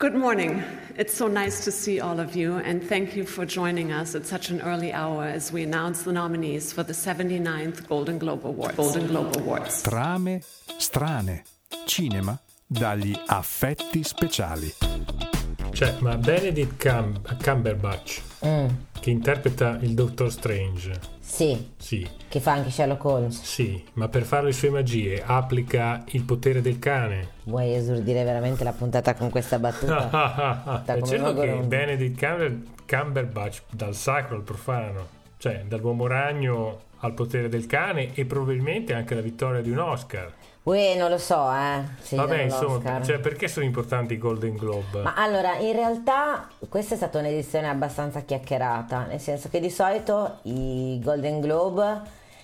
Good morning. It's so nice to see all of you, and thank you for joining us at such an early hour as we announce the nominees for the 79th Golden Globe Awards. Golden Globe Awards. Trame strane. Cinema dagli affetti speciali. Cioè, ma Benedict Cumberbatch, Mm, che interpreta il Doctor Strange, sì, sì, che fa anche Sherlock Holmes. sì, ma per fare le sue magie applica il potere del cane. Vuoi esordire veramente la puntata con questa battuta? È certo che Mogoroni. Benedict Cumber- Cumberbatch dal sacro al profano, cioè dall'uomo ragno al potere del cane e probabilmente anche la vittoria di un Oscar. Uè, non lo so, eh. Gli Vabbè, insomma, cioè, perché sono importanti i Golden Globe? Ma allora, in realtà questa è stata un'edizione abbastanza chiacchierata, nel senso che di solito i Golden Globe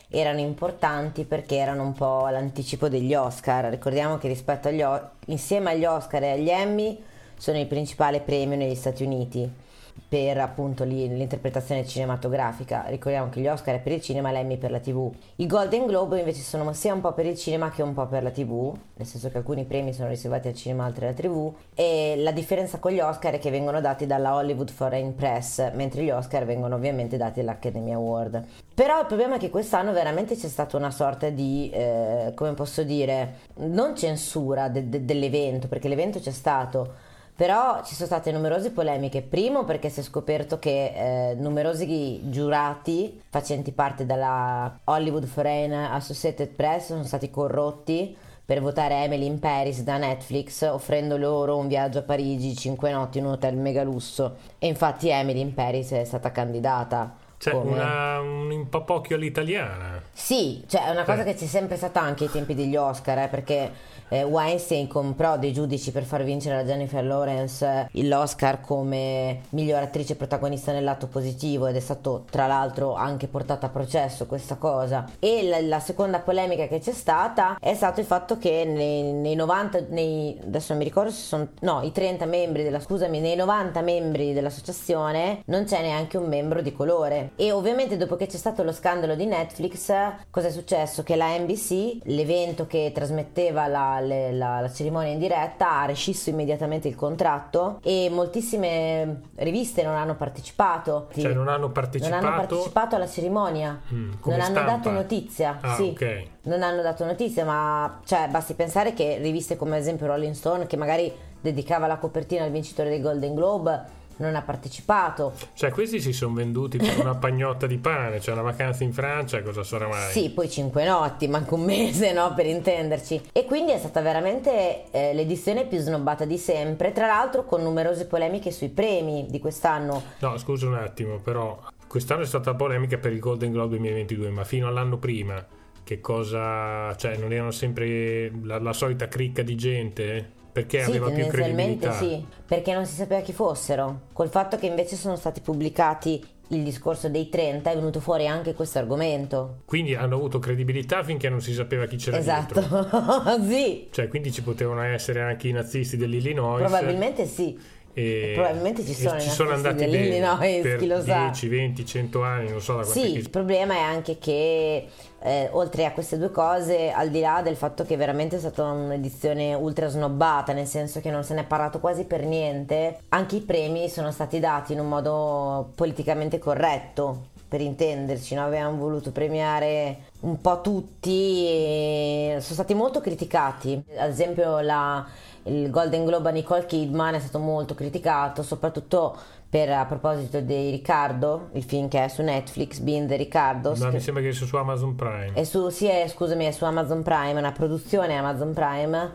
erano importanti perché erano un po' l'anticipo degli Oscar. Ricordiamo che rispetto agli O- insieme agli Oscar e agli Emmy sono il principale premio negli Stati Uniti per appunto l'interpretazione cinematografica. Ricordiamo che gli Oscar è per il cinema l'Emmy per la TV. I Golden Globe invece sono sia un po' per il cinema che un po' per la TV, nel senso che alcuni premi sono riservati al cinema, altri alla TV. E la differenza con gli Oscar è che vengono dati dalla Hollywood Foreign Press, mentre gli Oscar vengono ovviamente dati dall'Academy Award. Però il problema è che quest'anno veramente c'è stata una sorta di, eh, come posso dire, non censura de- de- dell'evento, perché l'evento c'è stato. Però ci sono state numerose polemiche. Primo perché si è scoperto che eh, numerosi giurati facenti parte dalla Hollywood Foreign Associated Press sono stati corrotti per votare Emily in Paris da Netflix, offrendo loro un viaggio a Parigi, 5 notti in un hotel mega lusso. E infatti Emily in Paris è stata candidata. Cioè, una, un papocchio all'italiana. sì, cioè è una cosa Eh. che c'è sempre stata anche ai tempi degli Oscar, eh, perché eh, Weinstein comprò dei giudici per far vincere a Jennifer Lawrence eh, l'Oscar come miglior attrice protagonista nel lato positivo ed è stato tra l'altro anche portato a processo questa cosa. E la, la seconda polemica che c'è stata è stato il fatto che nei, nei 90, nei, adesso non mi ricordo se sono, no, i 30 membri della, scusami, nei 90 membri dell'associazione non c'è neanche un membro di colore. E ovviamente dopo che c'è stato lo scandalo di Netflix, cosa è successo? Che la NBC, l'evento che trasmetteva la, le- la- la cerimonia in diretta, ha rescisso immediatamente il contratto e moltissime riviste non hanno partecipato. Cioè, non hanno Non partecipato. hanno partecipato alla cerimonia, Mm, non hanno stampa. dato notizia. Ah, sì. ok. Non hanno dato notizia, ma cioè, basti pensare che riviste come ad esempio Rolling Stone, che magari dedicava la copertina al vincitore dei Golden Globe, non ha partecipato. Cioè, questi si sono venduti per una pagnotta di pane, cioè una vacanza in Francia, cosa sarà mai? Sì, poi cinque notti, manca un mese, no? Per intenderci. E quindi è stata veramente eh, l'edizione più snobbata di sempre, tra l'altro con numerose polemiche sui premi di quest'anno. No, scusa un attimo, però quest'anno è stata polemica per il Golden Globe 2022, ma fino all'anno prima che cosa... cioè non erano sempre la, la solita cricca di gente? Perché sì, aveva più tendenzialmente credibilità? sì, perché non si sapeva chi fossero. Col fatto che invece sono stati pubblicati il discorso dei 30 è venuto fuori anche questo argomento. Quindi hanno avuto credibilità finché non si sapeva chi c'era Esatto, dietro. sì, Cioè, quindi ci potevano essere anche i nazisti dell'Illinois. probabilmente sì. E, probabilmente ci sono ci sono andati bene dell'Illinois, per chi lo sa. 10, 20, 100 anni, non so da quanto Sì, il problema è anche che eh, oltre a queste due cose, al di là del fatto che veramente è stata un'edizione ultra snobbata, nel senso che non se ne è parlato quasi per niente, anche i premi sono stati dati in un modo politicamente corretto. Per intenderci, no? avevano voluto premiare un po' tutti sono stati molto criticati. Ad esempio, la, il Golden Globe a Nicole Kidman è stato molto criticato, soprattutto per a proposito di Riccardo, il film che è su Netflix, Being the Riccardos. Ma che- mi sembra che sia su Amazon Prime. è su, sì, è, scusami, è su Amazon Prime, è una produzione Amazon Prime,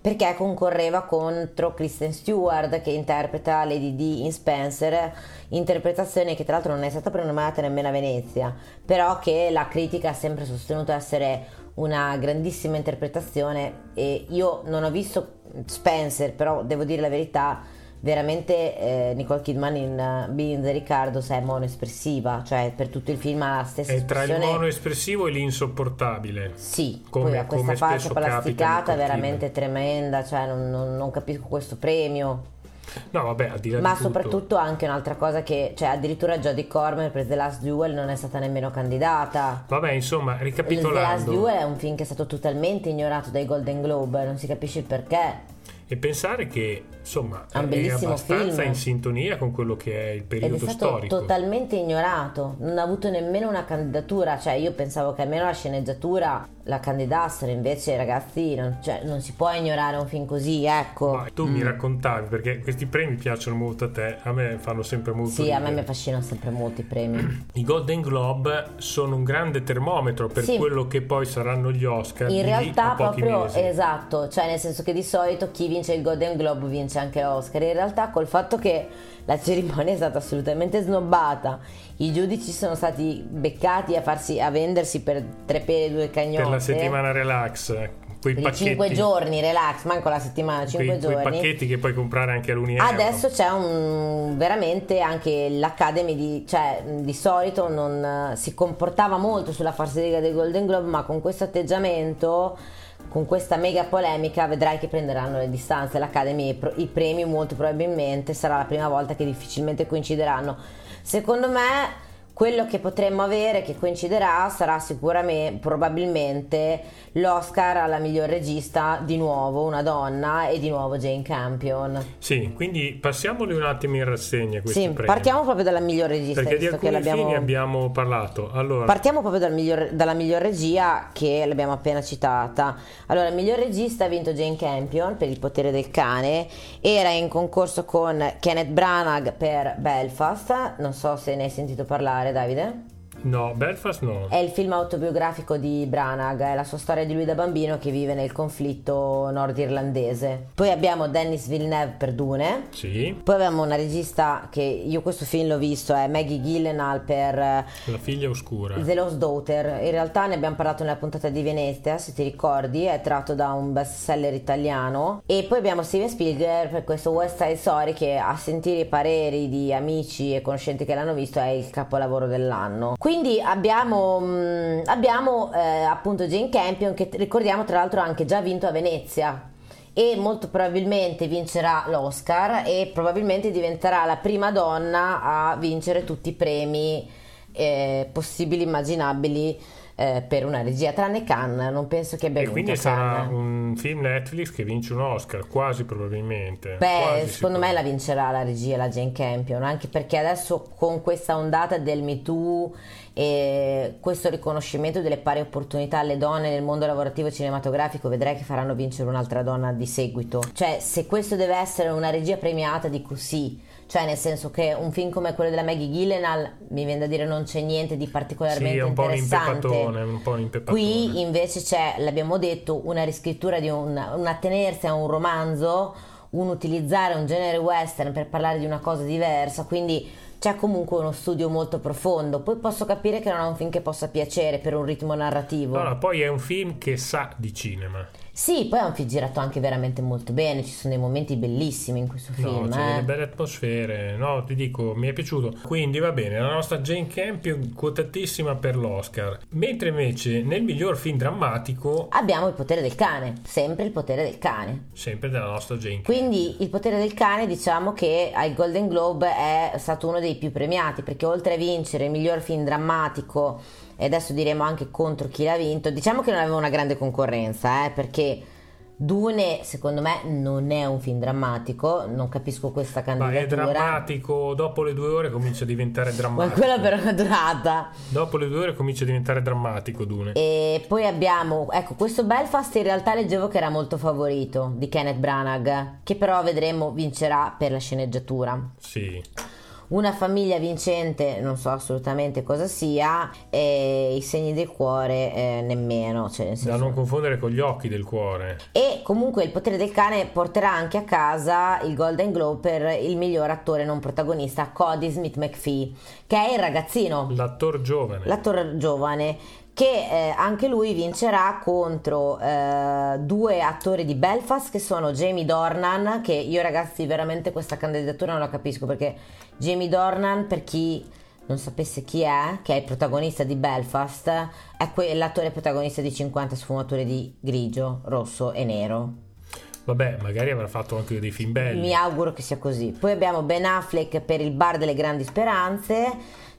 perché concorreva contro Kristen Stewart che interpreta Lady D in Spencer, interpretazione che tra l'altro non è stata prenomata nemmeno a Venezia, però che la critica ha sempre sostenuto essere una grandissima interpretazione e io non ho visto Spencer, però devo dire la verità, veramente eh, Nicole Kidman in uh, Being the Riccardo è monoespressiva, cioè per tutto il film ha la stessa È tra il espressione mono espressivo e l'insopportabile. sì, Come- poi questa faccia plasticata veramente tremenda, cioè non, non- non capisco questo premio. No, vabbè, al di là Ma di tutto. soprattutto anche un'altra cosa che, cioè addirittura Jodie Cormer per The Last Duel non è stata nemmeno candidata. Vabbè, insomma, The Last ricapitolando. Duel è un film che è stato totalmente ignorato dai Golden Globe, non si capisce il perché. E pensare che insomma È abbastanza film. in sintonia con quello che è il Ed è periodo stato storico. totalmente ignorato, non ha avuto nemmeno una candidatura, cioè io pensavo che almeno la sceneggiatura la candidassero, invece ragazzi non, cioè, non si può ignorare un film così, ecco. Ma tu mi raccontavi perché questi premi piacciono molto a te, a me fanno sempre molto Sì, a me ridere. mi affascinano sempre molti premi. I Golden Globe sono un grande termometro per Sì. quello che poi saranno gli Oscar In realtà proprio mesi. esatto, cioè nel senso che di solito chi vince il Golden Globe vince anche l'Oscar. In realtà col fatto che la cerimonia è stata assolutamente snobbata, i giudici sono stati beccati a farsi a vendersi per tre pere e due cagnotte. per la settimana relax, quei pacchetti, cinque giorni, relax, manco la settimana, cinque quei, quei giorni. pacchetti che puoi comprare anche all'Uni Adesso c'è un veramente anche l'Academy di, cioè di solito non eh, si comportava molto sulla falsariga del Golden Globe, ma con questo atteggiamento, con questa mega polemica, vedrai che prenderanno le distanze. L'Academy i premi molto probabilmente sarà la prima volta che difficilmente coincideranno. Secondo me quello che potremmo avere che coinciderà sarà sicuramente probabilmente l'Oscar alla miglior regista di nuovo una donna e di nuovo Jane Campion. Sì, quindi passiamoli un attimo in rassegna questi Sì, premi. partiamo proprio dalla miglior regista perché di alcuni l'abbiamo abbiamo parlato. Allora, Partiamo proprio dal miglior- dalla miglior regia che l'abbiamo appena citata. Allora, il miglior regista ha vinto Jane Campion per Il potere del cane, era in concorso con Kenneth Branagh per Belfast, non so se ne hai sentito parlare Davide. No, Belfast no. È il film autobiografico di Branagh, è la sua storia di lui da bambino che vive nel conflitto nordirlandese. Poi abbiamo Dennis Villeneuve per Dune. Sì, Poi abbiamo una regista che io questo film l'ho visto, è Maggie Gyllenhaal per La figlia oscura. The Lost Daughter. In realtà ne abbiamo parlato nella puntata di Venezia, se ti ricordi, è tratto da un bestseller italiano. E poi abbiamo Steven Spielberg per questo West Side Story che a sentire i pareri di amici e conoscenti che l'hanno visto è il capolavoro dell'anno. Quindi abbiamo, mh, abbiamo eh, appunto Jane Campion che ricordiamo tra l'altro ha anche già vinto a Venezia e molto probabilmente vincerà l'Oscar e probabilmente diventerà la prima donna a vincere tutti i premi eh, possibili, immaginabili eh, per una regia, tranne Cannes, non penso che abbia E vinto quindi sarà un film Netflix che vince un Oscar, quasi probabilmente. Beh, Quasi secondo me la vincerà la regia, la Jane Campion, anche perché adesso con questa ondata del Me Too e questo riconoscimento delle pari opportunità alle donne nel mondo lavorativo e cinematografico, vedrai che faranno vincere un'altra donna di seguito. Cioè, se questo deve essere una regia premiata, dico sì. Cioè, nel senso che un film come quello della Maggie Gyllenhaal, mi viene da dire, non c'è niente di particolarmente Sì, è un po' interessante. un po' un impeppatone. Qui invece c'è, l'abbiamo detto, una riscrittura di un, un attenersi a un romanzo, un utilizzare un genere western per parlare di una cosa diversa, quindi c'è comunque uno studio molto profondo. Poi posso capire che non è un film che possa piacere per un ritmo narrativo. Allora, poi è un film che sa di cinema. Sì, poi è un film girato anche veramente molto bene, ci sono dei momenti bellissimi in questo No, film. c'è eh. delle belle atmosfere. No, ti dico, mi è piaciuto. Quindi va bene, la nostra Jane Campion quotatissima per l'Oscar. Mentre invece nel miglior film drammatico, Abbiamo il potere del cane, sempre il potere del cane. sempre della nostra Jane Campion. Quindi il potere del cane diciamo che al Golden Globe è stato uno dei più premiati perché oltre a vincere il miglior film drammatico e adesso diremo anche contro chi l'ha vinto, diciamo che non aveva una grande concorrenza eh, perché Dune secondo me non è un film drammatico, non capisco questa Ma è candidatura. drammatico, dopo le due ore comincia a diventare Ma drammatico. quella però è una durata. Dopo le due ore comincia a diventare drammatico Dune. E poi abbiamo, ecco, questo Belfast in realtà leggevo che era molto favorito di Kenneth Branagh, che però vedremo vincerà per la sceneggiatura. Sì. Una famiglia vincente, non so assolutamente cosa sia, e i segni del cuore eh, nemmeno. Cioè nel Da senso- non confondere con gli occhi del cuore. E comunque il potere del cane porterà anche a casa il Golden Globe per il miglior attore non protagonista, Cody Smith McPhee, che è il ragazzino, L'attore giovane. l'attore giovane. Che eh, anche lui vincerà contro eh, due attori di Belfast che sono Jamie Dornan. Che io, ragazzi, veramente questa candidatura non la capisco perché Jamie Dornan, per chi non sapesse chi è, che è il protagonista di Belfast, è que- l'attore protagonista di 50 sfumature di grigio, rosso e nero. Vabbè, magari avrà fatto anche dei film belli. Mi auguro che sia così. Poi abbiamo Ben Affleck per il Bar delle Grandi Speranze,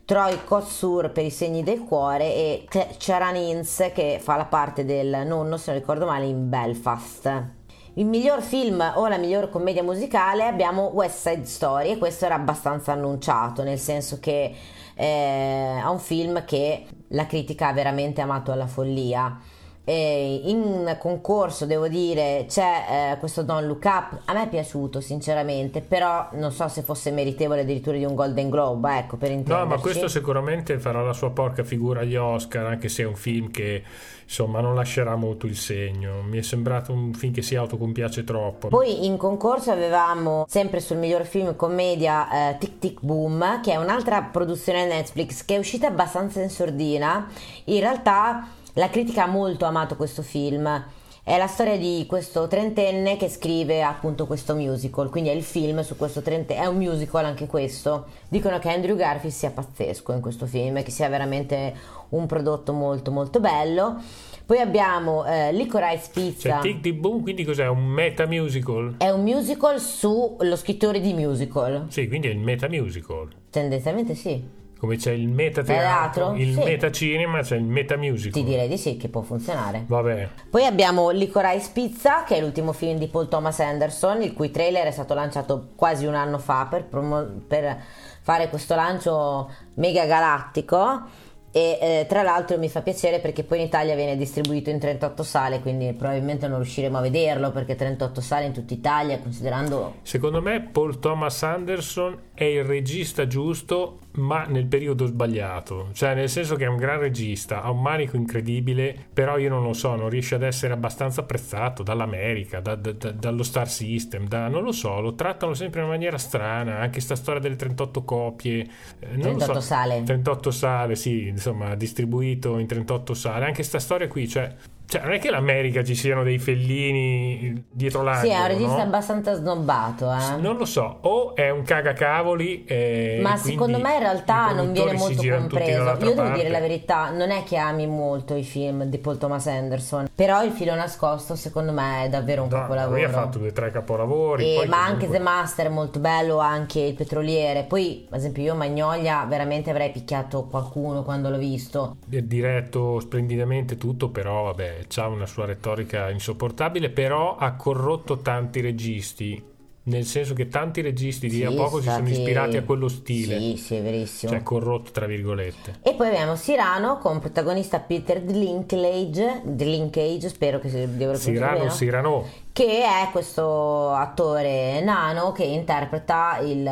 Troy Kotsur per i segni del cuore e Charan Ince che fa la parte del nonno, se non ricordo male, in Belfast. il miglior film o la miglior commedia musicale abbiamo West Side Story e questo era abbastanza annunciato, nel senso che eh, è un film che la critica ha veramente amato alla follia. E in concorso devo dire c'è eh, questo Don't Look Up. A me è piaciuto sinceramente però non so se fosse meritevole addirittura di un Golden Globe ecco per intenderci no ma questo sicuramente farà la sua porca figura agli Oscar anche se è un film che insomma non lascerà molto il segno. Mi è sembrato un film che si autocompiace troppo. Poi in concorso avevamo sempre sul miglior film commedia eh, Tic Tic Boom che è un'altra produzione Netflix che è uscita abbastanza in sordina. In realtà la critica ha molto amato questo film. È la storia di questo trentenne che scrive appunto questo musical, quindi è il film su questo trentenne, è un musical anche questo. Dicono che Andrew Garfield sia pazzesco in questo film, che sia veramente un prodotto molto molto bello. Poi abbiamo eh, Licorice Pizza. Cioè, Tic Tic Boom, quindi cos'è? Un meta musical? È un musical sullo scrittore di musical. Sì, quindi è il meta musical. Tendenzialmente sì come c'è il meta teatro, il sì. meta cinema, c'è il meta musical. Ti direi di sì, che può funzionare. Vabbè. Poi abbiamo Licorice Pizza, che è l'ultimo film di Paul Thomas Anderson, il cui trailer è stato lanciato quasi un anno fa per, promo- per fare questo lancio mega galattico e eh, tra l'altro mi fa piacere perché poi in Italia viene distribuito in 38 sale quindi probabilmente non riusciremo a vederlo perché 38 sale in tutta Italia considerando secondo me Paul Thomas Anderson è il regista giusto ma nel periodo sbagliato. Cioè nel senso che è un gran regista ha un manico incredibile però io non lo so non riesce ad essere abbastanza apprezzato dall'America da, da, da, dallo Star System da, non lo so lo trattano sempre in maniera strana anche sta storia delle 38 copie eh, 38 so, sale. 38 sale sì insomma distribuito in 38 sale anche sta storia qui cioè cioè, non è che in America ci siano dei fellini dietro l'angolo. Sì, è un regista no? abbastanza snobbato. Eh? Non lo so, o è un cagacavoli. Eh, Ma secondo me in realtà non viene molto compreso. Io devo parte. dire la verità, non è che ami molto i film di Paul Thomas Anderson, però il filo nascosto secondo me è davvero un no, capolavoro. Lui ha fatto due o tre capolavori. E, ma anche The Master è molto bello, anche Il Petroliere. Poi, ad esempio, io Magnolia veramente avrei picchiato qualcuno quando l'ho visto. È diretto splendidamente tutto, però vabbè ha una sua retorica insopportabile, però ha corrotto tanti registi. Nel senso che tanti registi di sì, a poco si sono ispirati a quello stile. Sì, sì, è verissimo. Cioè corrotto tra virgolette. E poi abbiamo Sirano con protagonista Peter Dinklage, Dinklage spero che si devo Sirano, Sirano. Che è questo attore nano che interpreta il,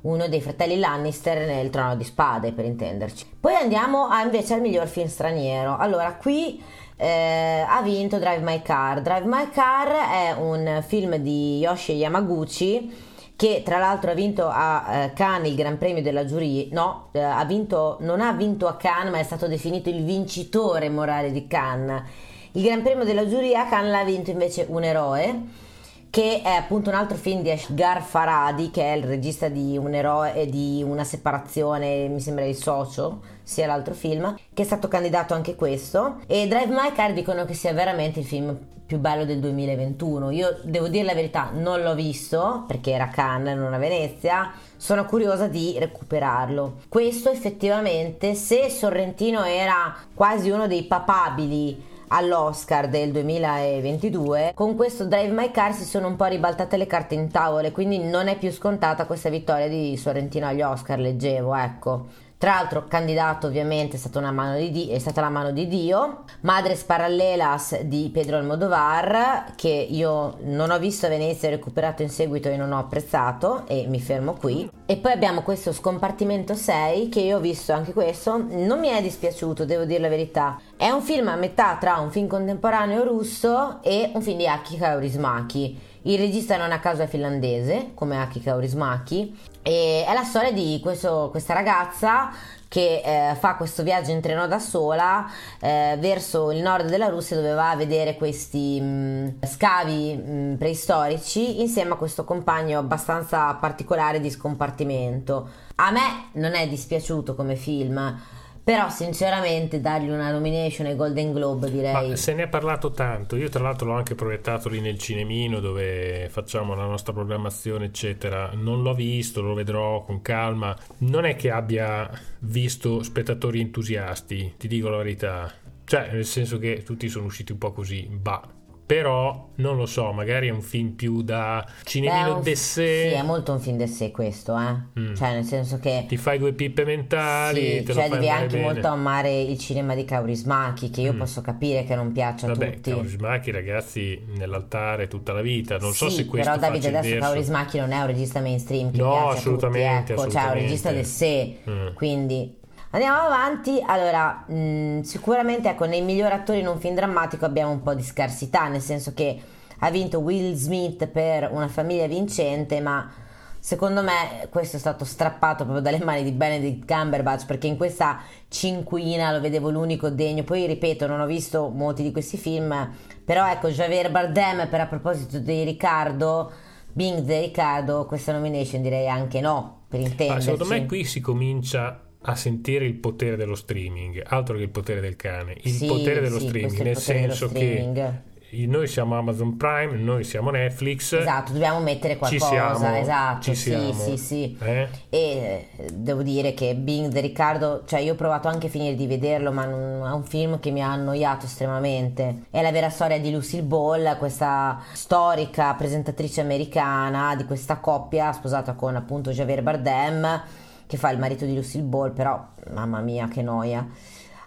uno dei fratelli Lannister nel Trono di Spade, per intenderci. Poi andiamo a, invece al miglior film straniero. Allora, qui eh, ha vinto Drive My Car. Drive My Car è un film di Yoshi Yamaguchi che tra l'altro ha vinto a eh, Cannes il Gran Premio della giuria, no, eh, ha vinto, non ha vinto a Cannes ma è stato definito il vincitore morale di Cannes. Il Gran Premio della giuria Cannes l'ha vinto invece un eroe che è appunto un altro film di Ashgar Faradi, che è il regista di un eroe e di una separazione, mi sembra il socio, sia l'altro film, che è stato candidato anche questo. E Drive My Car dicono che sia veramente il film più bello del 2021. Io devo dire la verità, non l'ho visto perché era Cannes, non a Venezia. Sono curiosa di recuperarlo. Questo effettivamente, se Sorrentino era quasi uno dei papabili all'Oscar del 2022, con questo Drive My Car si sono un po' ribaltate le carte in tavole, quindi non è più scontata questa vittoria di Sorrentino agli Oscar, leggevo, ecco. Tra l'altro, candidato ovviamente è stata, di, è stata, la mano di Dio. Madres Parallelas di Pedro Almodovar, che io non ho visto a Venezia, ho recuperato in seguito e non ho apprezzato, e mi fermo qui. E poi abbiamo questo Scompartimento 6, che io ho visto anche questo, non mi è dispiaciuto, devo dire la verità. È un film a metà tra un film contemporaneo russo e un film di Aki Kaurismäki il regista non a caso è finlandese, come Aki Kaurismaki, e è la storia di questo, questa ragazza che eh, fa questo viaggio in treno da sola eh, verso il nord della Russia dove va a vedere questi mh, mm, scavi mh, mm, preistorici insieme a questo compagno abbastanza particolare di scompartimento. A me non è dispiaciuto come film però sinceramente dargli una nomination ai Golden Globe direi. Ma se ne è parlato tanto. Io tra l'altro l'ho anche proiettato lì nel cinemino dove facciamo la nostra programmazione eccetera. Non l'ho visto lo vedrò con calma. Non è che abbia visto spettatori entusiasti ti dico la verità. Cioè nel senso che tutti sono usciti un po' così bah però non lo so, magari è un film più da cinemino d'essè. Sì, è molto un film d'essè questo, eh. Mm. Cioè, nel senso che Ti fai due pippe mentali, sì, cioè devi anche bene. molto amare il cinema di Kaurismäki, che io Mm. posso capire che non piace a Vabbè, tutti. Kaurismäki ragazzi nell'altare tutta la vita, non so Sì, se questo però Davide adesso. Kaurismäki non è un regista mainstream che No, piace a assolutamente, tutti, ecco, cioè è un assolutamente. regista del sé, Mm. quindi andiamo avanti. Allora, mh, sicuramente ecco, nei migliori attori in un film drammatico abbiamo un po' di scarsità, nel senso che ha vinto Will Smith per Una famiglia vincente, ma secondo me questo è stato strappato proprio dalle mani di Benedict Cumberbatch perché in questa cinquina lo vedevo l'unico degno. Poi ripeto, non ho visto molti di questi film, però ecco, Javier Bardem per a proposito di Riccardo, Bing di Riccardo, questa nomination direi anche no, per Ma intenderci. secondo me qui si comincia a sentire il potere dello streaming, altro che il potere del cane, il Sì, potere dello sì, streaming, nel senso streaming. che noi siamo Amazon Prime, noi siamo Netflix, Esatto, dobbiamo mettere ci qualcosa, siamo, esatto, ci sì, siamo, sì, sì. eh? E devo dire che Bing di Riccardo, cioè io ho provato anche a finire di vederlo, ma non- è un film che mi ha annoiato estremamente. È la vera storia di Lucille Ball, questa storica presentatrice americana di questa coppia sposata con appunto Javier Bardem, che fa il marito di Lucille Ball, però mamma mia che noia.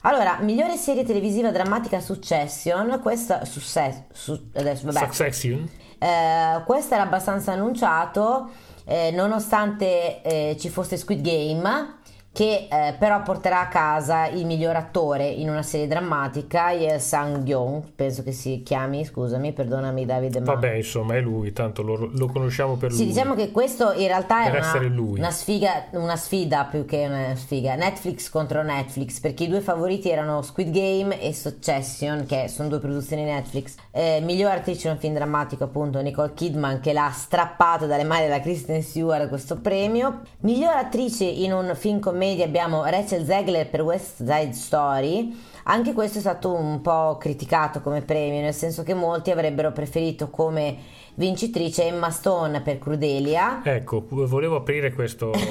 Allora, migliore serie televisiva drammatica Succession, questa success, su, adesso, vabbè, Succession? eh, questo era abbastanza annunciato, eh, nonostante eh, ci fosse Squid Game, che eh, però porterà a casa il miglior attore in una serie drammatica, Ye Sang-yong, penso che si chiami, scusami, perdonami Davide. ma- Vabbè, insomma, è lui, tanto lo, lo conosciamo per lui. Sì, diciamo che questo in realtà Per è una, una sfiga, una sfida più che una sfiga. Netflix contro Netflix, perché i due favoriti erano Squid Game e Succession, che sono due produzioni Netflix. Eh, miglior attrice in un film drammatico, appunto, Nicole Kidman, che l'ha strappato dalle mani della Kristen Stewart questo premio. Miglior attrice in un film commedia abbiamo Rachel Zegler per West Side Story. Anche questo è stato un po' criticato come premio, nel senso che molti avrebbero preferito come vincitrice Emma Stone per Crudelia. Ecco, volevo aprire questo, questa,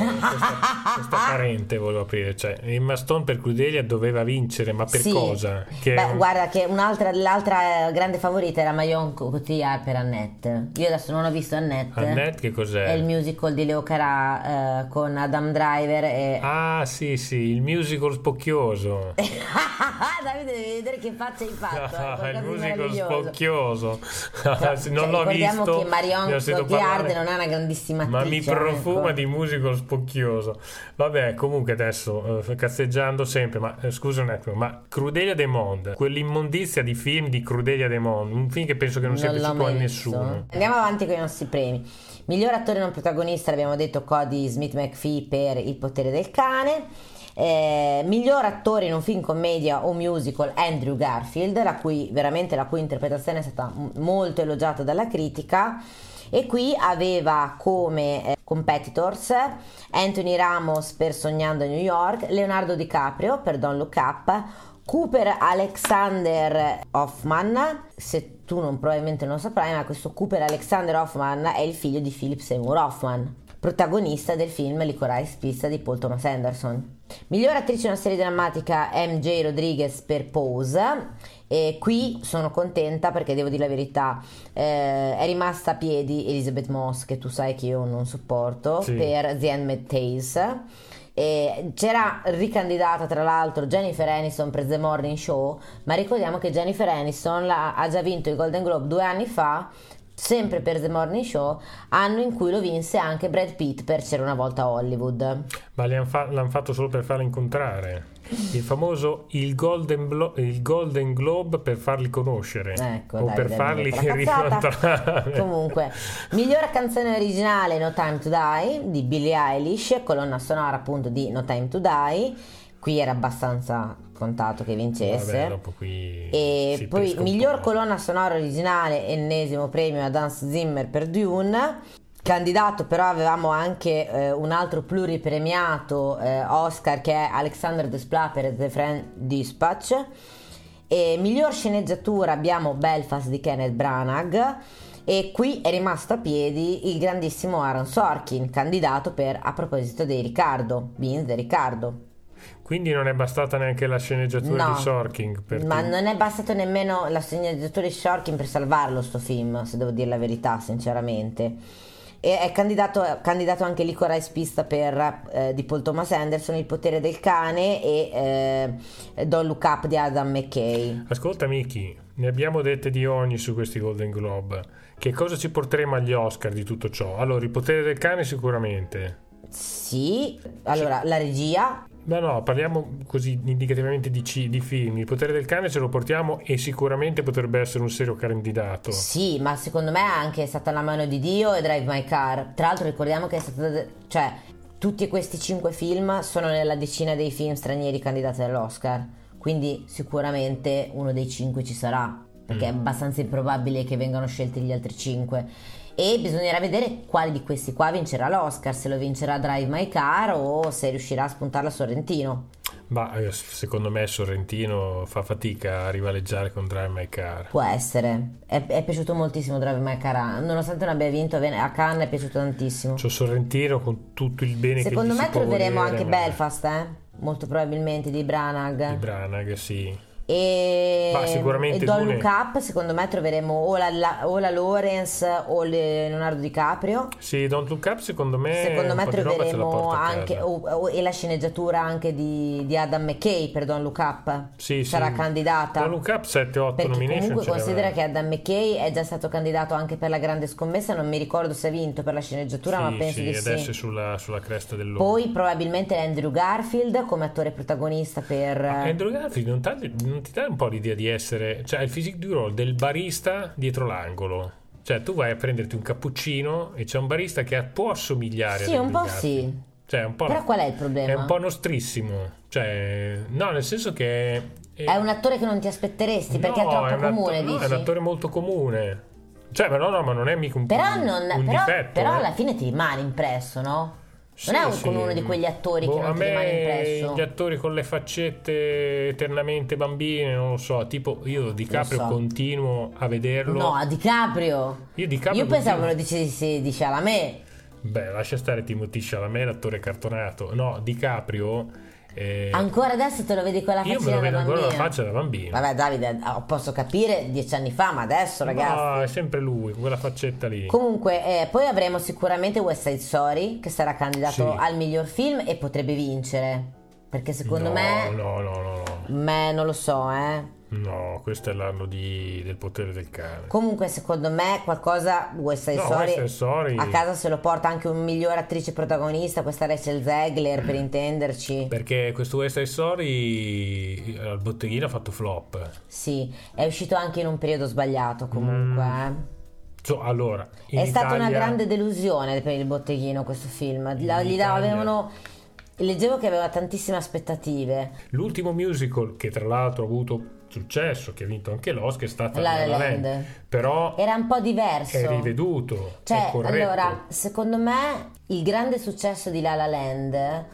questa parente, volevo aprire, cioè Emma Stone per Crudelia doveva vincere, ma per Sì. cosa? Che Beh, guarda che un'altra, l'altra grande favorita era Marion Cotillard per Annette. Io adesso non ho visto Annette. Annette che cos'è? È il musical di Leo Carà eh, con Adam Driver e... Ah, sì, sì, il musical spocchioso. Davide devi vedere che faccia hai fatto. è qualcosa il meraviglioso. spocchioso. Cioè, Se non l'ho ricordiamo visto. che Marion Cotillard non è una grandissima Ma mi attrice, profuma ecco. di musical spocchioso. Vabbè, comunque adesso eh, cazzeggiando sempre, ma eh, scusa un attimo, ma Crudelia de Monde, quell'immondizia di film di Crudelia de Monde, un film che penso che non, sia Non l'ho piaciuto a nessuno. Andiamo avanti con i nostri premi. Miglior attore non protagonista abbiamo detto Cody Smith McPhee per Il potere del cane. Eh, miglior attore in un film commedia o musical Andrew Garfield, la cui, veramente la cui interpretazione è stata m- molto elogiata dalla critica. E qui aveva come eh, competitors Anthony Ramos per Sognando New York, Leonardo DiCaprio per Don't Look Up, Cooper Alexander Hoffman, se tu non probabilmente non saprai, ma questo Cooper Alexander Hoffman è il figlio di Philip Seymour Hoffman, protagonista del film Licorice Pizza di Paul Thomas Anderson. Miglior attrice in una serie drammatica MJ Rodriguez per Pose. E qui sono contenta perché devo dire la verità, eh, è rimasta a piedi Elizabeth Moss, che tu sai che io non sopporto, Sì. per The Handmaid's Tales. E c'era ricandidata tra l'altro Jennifer Aniston per The Morning Show, ma ricordiamo che Jennifer Aniston la- ha già vinto il Golden Globe due anni fa, sempre per The Morning Show, anno in cui lo vinse anche Brad Pitt per C'era una volta a Hollywood. Ma li han fa- l'hanno fatto solo per farli incontrare. Il famoso il Golden, Blo- il Golden Globe per farli conoscere Ecco, o dai, per dai, farli rincontrare. Comunque, migliore canzone originale No Time to Die di Billie Eilish, colonna sonora appunto di No Time to Die. Qui era abbastanza contato che vincesse. Vabbè, qui E poi miglior colonna sonora originale, ennesimo premio a Hans Zimmer per Dune. Candidato però avevamo anche eh, un altro pluripremiato eh, Oscar che è Alexander Desplat per The Friend Dispatch. E miglior sceneggiatura abbiamo Belfast di Kenneth Branagh. E qui è rimasto a piedi il grandissimo Aaron Sorkin, candidato per A proposito di Riccardo, Beans di Riccardo. Quindi non è bastata neanche la sceneggiatura No. di Sorkin Ma tu- non è bastato nemmeno la sceneggiatura di Shorkin per salvarlo sto film, se devo dire la verità, sinceramente. E è candidato, candidato anche Licorice Pista per eh, di Paul Thomas Anderson, Il potere del cane e eh, Don't Look Up di Adam McKay. Ascolta Miki, ne abbiamo dette di ogni su questi Golden Globe. Che cosa ci porteremo agli Oscar di tutto ciò? Allora, il potere del cane sicuramente. Sì, allora la regia, No, no, parliamo così indicativamente di, ci- di film. Il potere del cane ce lo portiamo e sicuramente potrebbe essere un serio candidato. sì, ma secondo me è anche stata la mano di Dio e Drive My Car. Tra l'altro ricordiamo che è stata... cioè, tutti questi cinque film sono nella decina dei film stranieri candidati all'Oscar. Quindi sicuramente uno dei cinque ci sarà. Perché è abbastanza improbabile che vengano scelti gli altri cinque. E bisognerà vedere quale di questi qua vincerà l'Oscar, se lo vincerà Drive My Car o se riuscirà a spuntarla Sorrentino. Ma eh, secondo me Sorrentino fa fatica a rivaleggiare con Drive My Car. Può essere. È, è piaciuto moltissimo Drive My Car. Nonostante non abbia vinto a Cannes, è piaciuto tantissimo. C'ho Sorrentino con tutto il bene Secondo che gli me troveremo volere, anche ma- Belfast, eh? Molto probabilmente di Branagh. Di Branagh, sì. E, Ma sicuramente e Dune- Look Up, secondo me troveremo o la, la- o la Lawrence o le- Leonardo DiCaprio. Sì, Don't Look Up secondo me Secondo me troveremo anche o- o- e la sceneggiatura anche di, di Adam McKay per Don't Look Up. Sì, Sarà sì. candidata. Don't Look Up 7-8 Perché nomination comunque considera che Adam McKay è già stato candidato anche per la grande scommessa, non mi ricordo se ha vinto per la sceneggiatura, ma Sì, penso sì, di adesso sì. è sulla, sulla cresta dell'onda. Poi probabilmente Andrew Garfield come attore protagonista per... Andrew Garfield non, tagli- non ti dà un po' l'idea di essere, cioè il physique du role del barista dietro l'angolo. Cioè tu vai a prenderti un cappuccino e c'è un barista che può assomigliare Sì, ad un po' sì. Cioè, un po' Però qual è il problema? È un po' nostrissimo. Cioè, no, nel senso che... È, È un attore che non ti aspetteresti perché no, è troppo atto- comune, no, dici? è un attore molto comune. Cioè, ma no, no, ma non è mica un, Però, un, non, un però, difetto. però eh. alla fine ti rimane impresso, no? Sì, non è un- sì. uno di quegli attori Boh, che non a ti rimane impresso. Gli attori con le faccette eternamente bambine, non lo so. Tipo, io Di Caprio so. continuo a vederlo. No, a DiCaprio. Io Di Caprio Io pensavo continuo- lo dicessi di Chalamet. Beh, lascia stare Timothy Chalamet, l'attore cartonato. No, Di Eh, Ancora adesso te lo vedi con la io me lo da vedo ancora bambino. la faccia da bambino. Vabbè Davide, posso capire dieci anni fa, ma adesso ragazzi... No, è sempre lui, con quella faccetta lì. Comunque, eh, poi avremo sicuramente West Side Story che sarà candidato Sì. al miglior film e potrebbe vincere. Perché secondo no, me, No, no, no, no. me non lo so, eh. No, questo è l'anno di- del potere del cane. Comunque, secondo me, qualcosa West Side No, Story, West Story- a casa se lo porta anche un miglior attrice protagonista, questa Rachel Zegler, per intenderci. Perché questo West Side Story al botteghino ha fatto flop. Sì, è uscito anche in un periodo sbagliato comunque. eh. Cioè, allora, Mm. È stata una grande delusione per il botteghino questo film. La- gli dava- Italia- avevano... Leggevo che aveva tantissime aspettative. L'ultimo musical che tra l'altro ha avuto successo, che ha vinto anche l'Oscar, è stata La La La La Land. Land. Però Era un po' diverso. è riveduto, Cioè, è corretto. allora, secondo me il grande successo di La La Land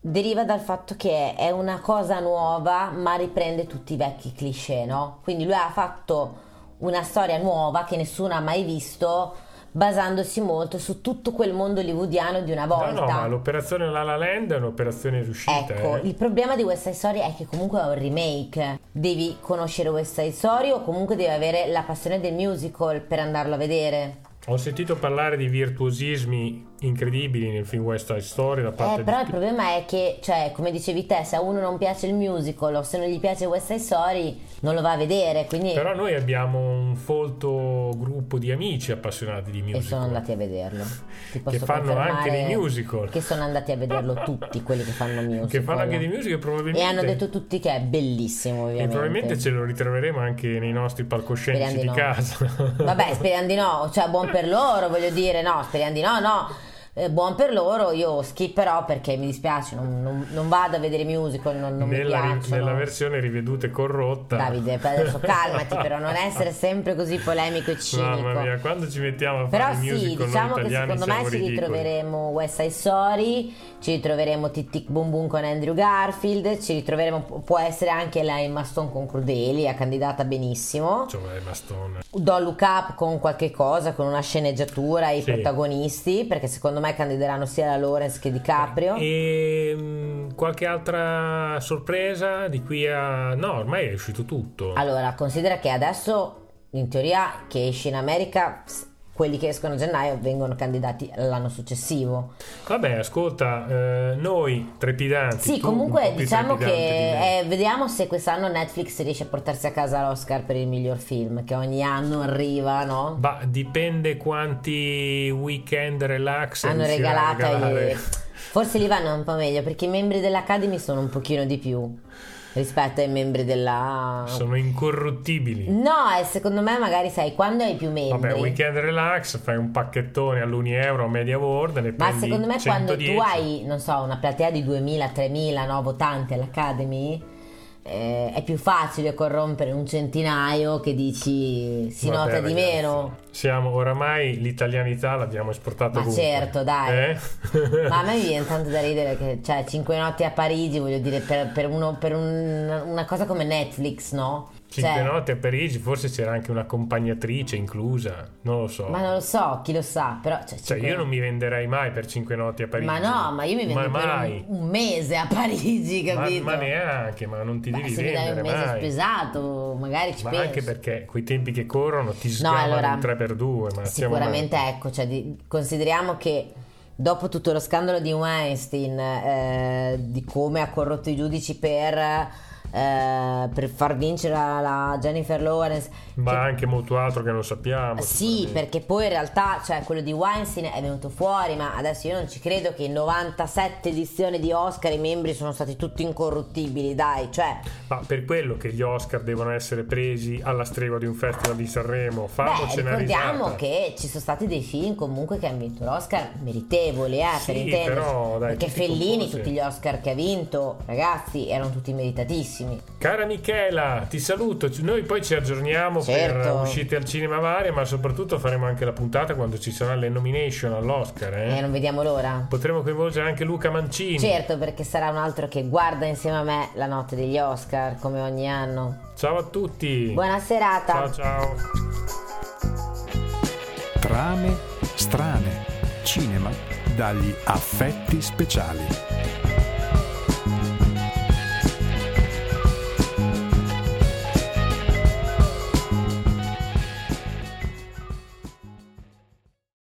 deriva dal fatto che è una cosa nuova, ma riprende tutti i vecchi cliché, no? Quindi lui ha fatto una storia nuova che nessuno ha mai visto, basandosi molto su tutto quel mondo hollywoodiano di una No, volta. no, ma l'operazione La La Land è un'operazione riuscita. Ecco, eh. il problema di West Side Story è che comunque è un remake. Devi conoscere West Side Story o comunque devi avere la passione del musical per andarlo a vedere. Ho sentito parlare di virtuosismi incredibili nel film West Side Story da parte Eh, però il di... problema è che, cioè, come dicevi te, se a uno non piace il musical o se non gli piace West Side Story, non lo va a vedere, quindi... Però noi abbiamo un folto gruppo di amici appassionati di E musical. sono andati a vederlo. Che fanno anche dei musical. Che sono andati a vederlo tutti quelli che fanno musical. Che fanno anche dei musical E probabilmente... hanno detto tutti che è bellissimo, E ovviamente. probabilmente ce lo ritroveremo anche nei nostri palcoscenici di di no. casa. Vabbè, speriamo di no, cioè buon per loro, voglio dire, no, speriamo di no, no. Eh, buon per loro, io skipperò perché mi dispiace, non, non- non vado a vedere musical, non, non mi nella, ri- piacciono. nella versione riveduta e corrotta. Davide, adesso calmati però, non essere sempre così polemico e cinico. Mamma mia, quando ci mettiamo a Però fare sì, musical diciamo che secondo me siamo ci ridicoli. ritroveremo West Side Story, ci ritroveremo Tic Tic Boom Boom con Andrew Garfield, ci ritroveremo, può essere anche la Emma Stone con Crudeli, è candidata benissimo. Cioè, Emma Stone. Don't Look Up con qualche cosa, con una sceneggiatura, i Sì. protagonisti, perché secondo me me candideranno sia la Lawrence che DiCaprio. E mh, qualche altra sorpresa di qui a... No, ormai è uscito tutto. Allora, considera che adesso, in teoria, che esce in America, quelli che escono a gennaio vengono candidati l'anno successivo. Vabbè, ascolta, eh, noi trepidanti. Sì, comunque diciamo che eh, vediamo se quest'anno Netflix riesce a portarsi a casa l'Oscar per il miglior film, che ogni anno arriva, no? Ma dipende quanti weekend relax Hanno regalato. Forse li vanno un po' meglio perché i membri dell'Academy sono un pochino di più rispetto ai membri della... Sono incorruttibili. No, e secondo me magari sai, quando hai più membri... Vabbè, weekend relax, fai un pacchettone all'uni euro a Media World, ne Ma secondo me quando 110. tu hai, non so, una platea di 2000, 3000 no, votanti all'Academy, eh, è più facile corrompere un centinaio che dici si Vabbè, nota di ragazzi, meno. Siamo oramai l'italianità l'abbiamo esportata Ma ovunque. certo, dai. Eh? Ma a me viene tanto da ridere che, cioè, 5 notti a Parigi, voglio dire, per, per uno- per un- una cosa come Netflix, no? Cinque Cioè, notti a Parigi, forse c'era anche un'accompagnatrice inclusa, non lo so. Ma non lo so, chi lo sa, però... Cioè, Cioè, io non mi venderei mai per cinque notti a Parigi. Ma no, ma io mi vendo ma mai. un, un mese a Parigi, Ma, capito? ma neanche, ma non ti Beh, devi se mi dai vendere un mese mai. spesato, magari ci Ma penso. anche perché quei tempi che corrono ti sgamano allora, un 3x2. Ma Sicuramente ecco, cioè, di- consideriamo che dopo tutto lo scandalo di Weinstein, eh, di come ha corrotto i giudici per, eh, per far vincere la, la Jennifer Lawrence, Ma che- anche molto altro che non sappiamo. Sì, perché poi in realtà, cioè, quello di Weinstein è venuto fuori, ma adesso io non ci credo che in 97 edizioni di Oscar i membri sono stati tutti incorruttibili, dai, cioè, Ma per quello che gli Oscar devono essere presi alla stregua di un festival di Sanremo, beh, fammoci una ricordiamo che ci sono stati dei film comunque che hanno vinto l'Oscar meritevoli, eh, Sì, per intenderci. perché Fellini, tutti gli Oscar che ha vinto, ragazzi, erano tutti meritatissimi. Cara Michela, ti saluto. Noi poi ci aggiorniamo per Certo. uscite al cinema varie, ma soprattutto faremo anche la puntata quando ci saranno le nomination all'Oscar. eh. E non vediamo l'ora. Potremo coinvolgere anche Luca Mancini. Certo, perché sarà un altro che guarda insieme a me la notte degli Oscar, come ogni anno. Ciao a tutti. Buona serata. Ciao ciao. Trame strane. Cinema dagli affetti speciali.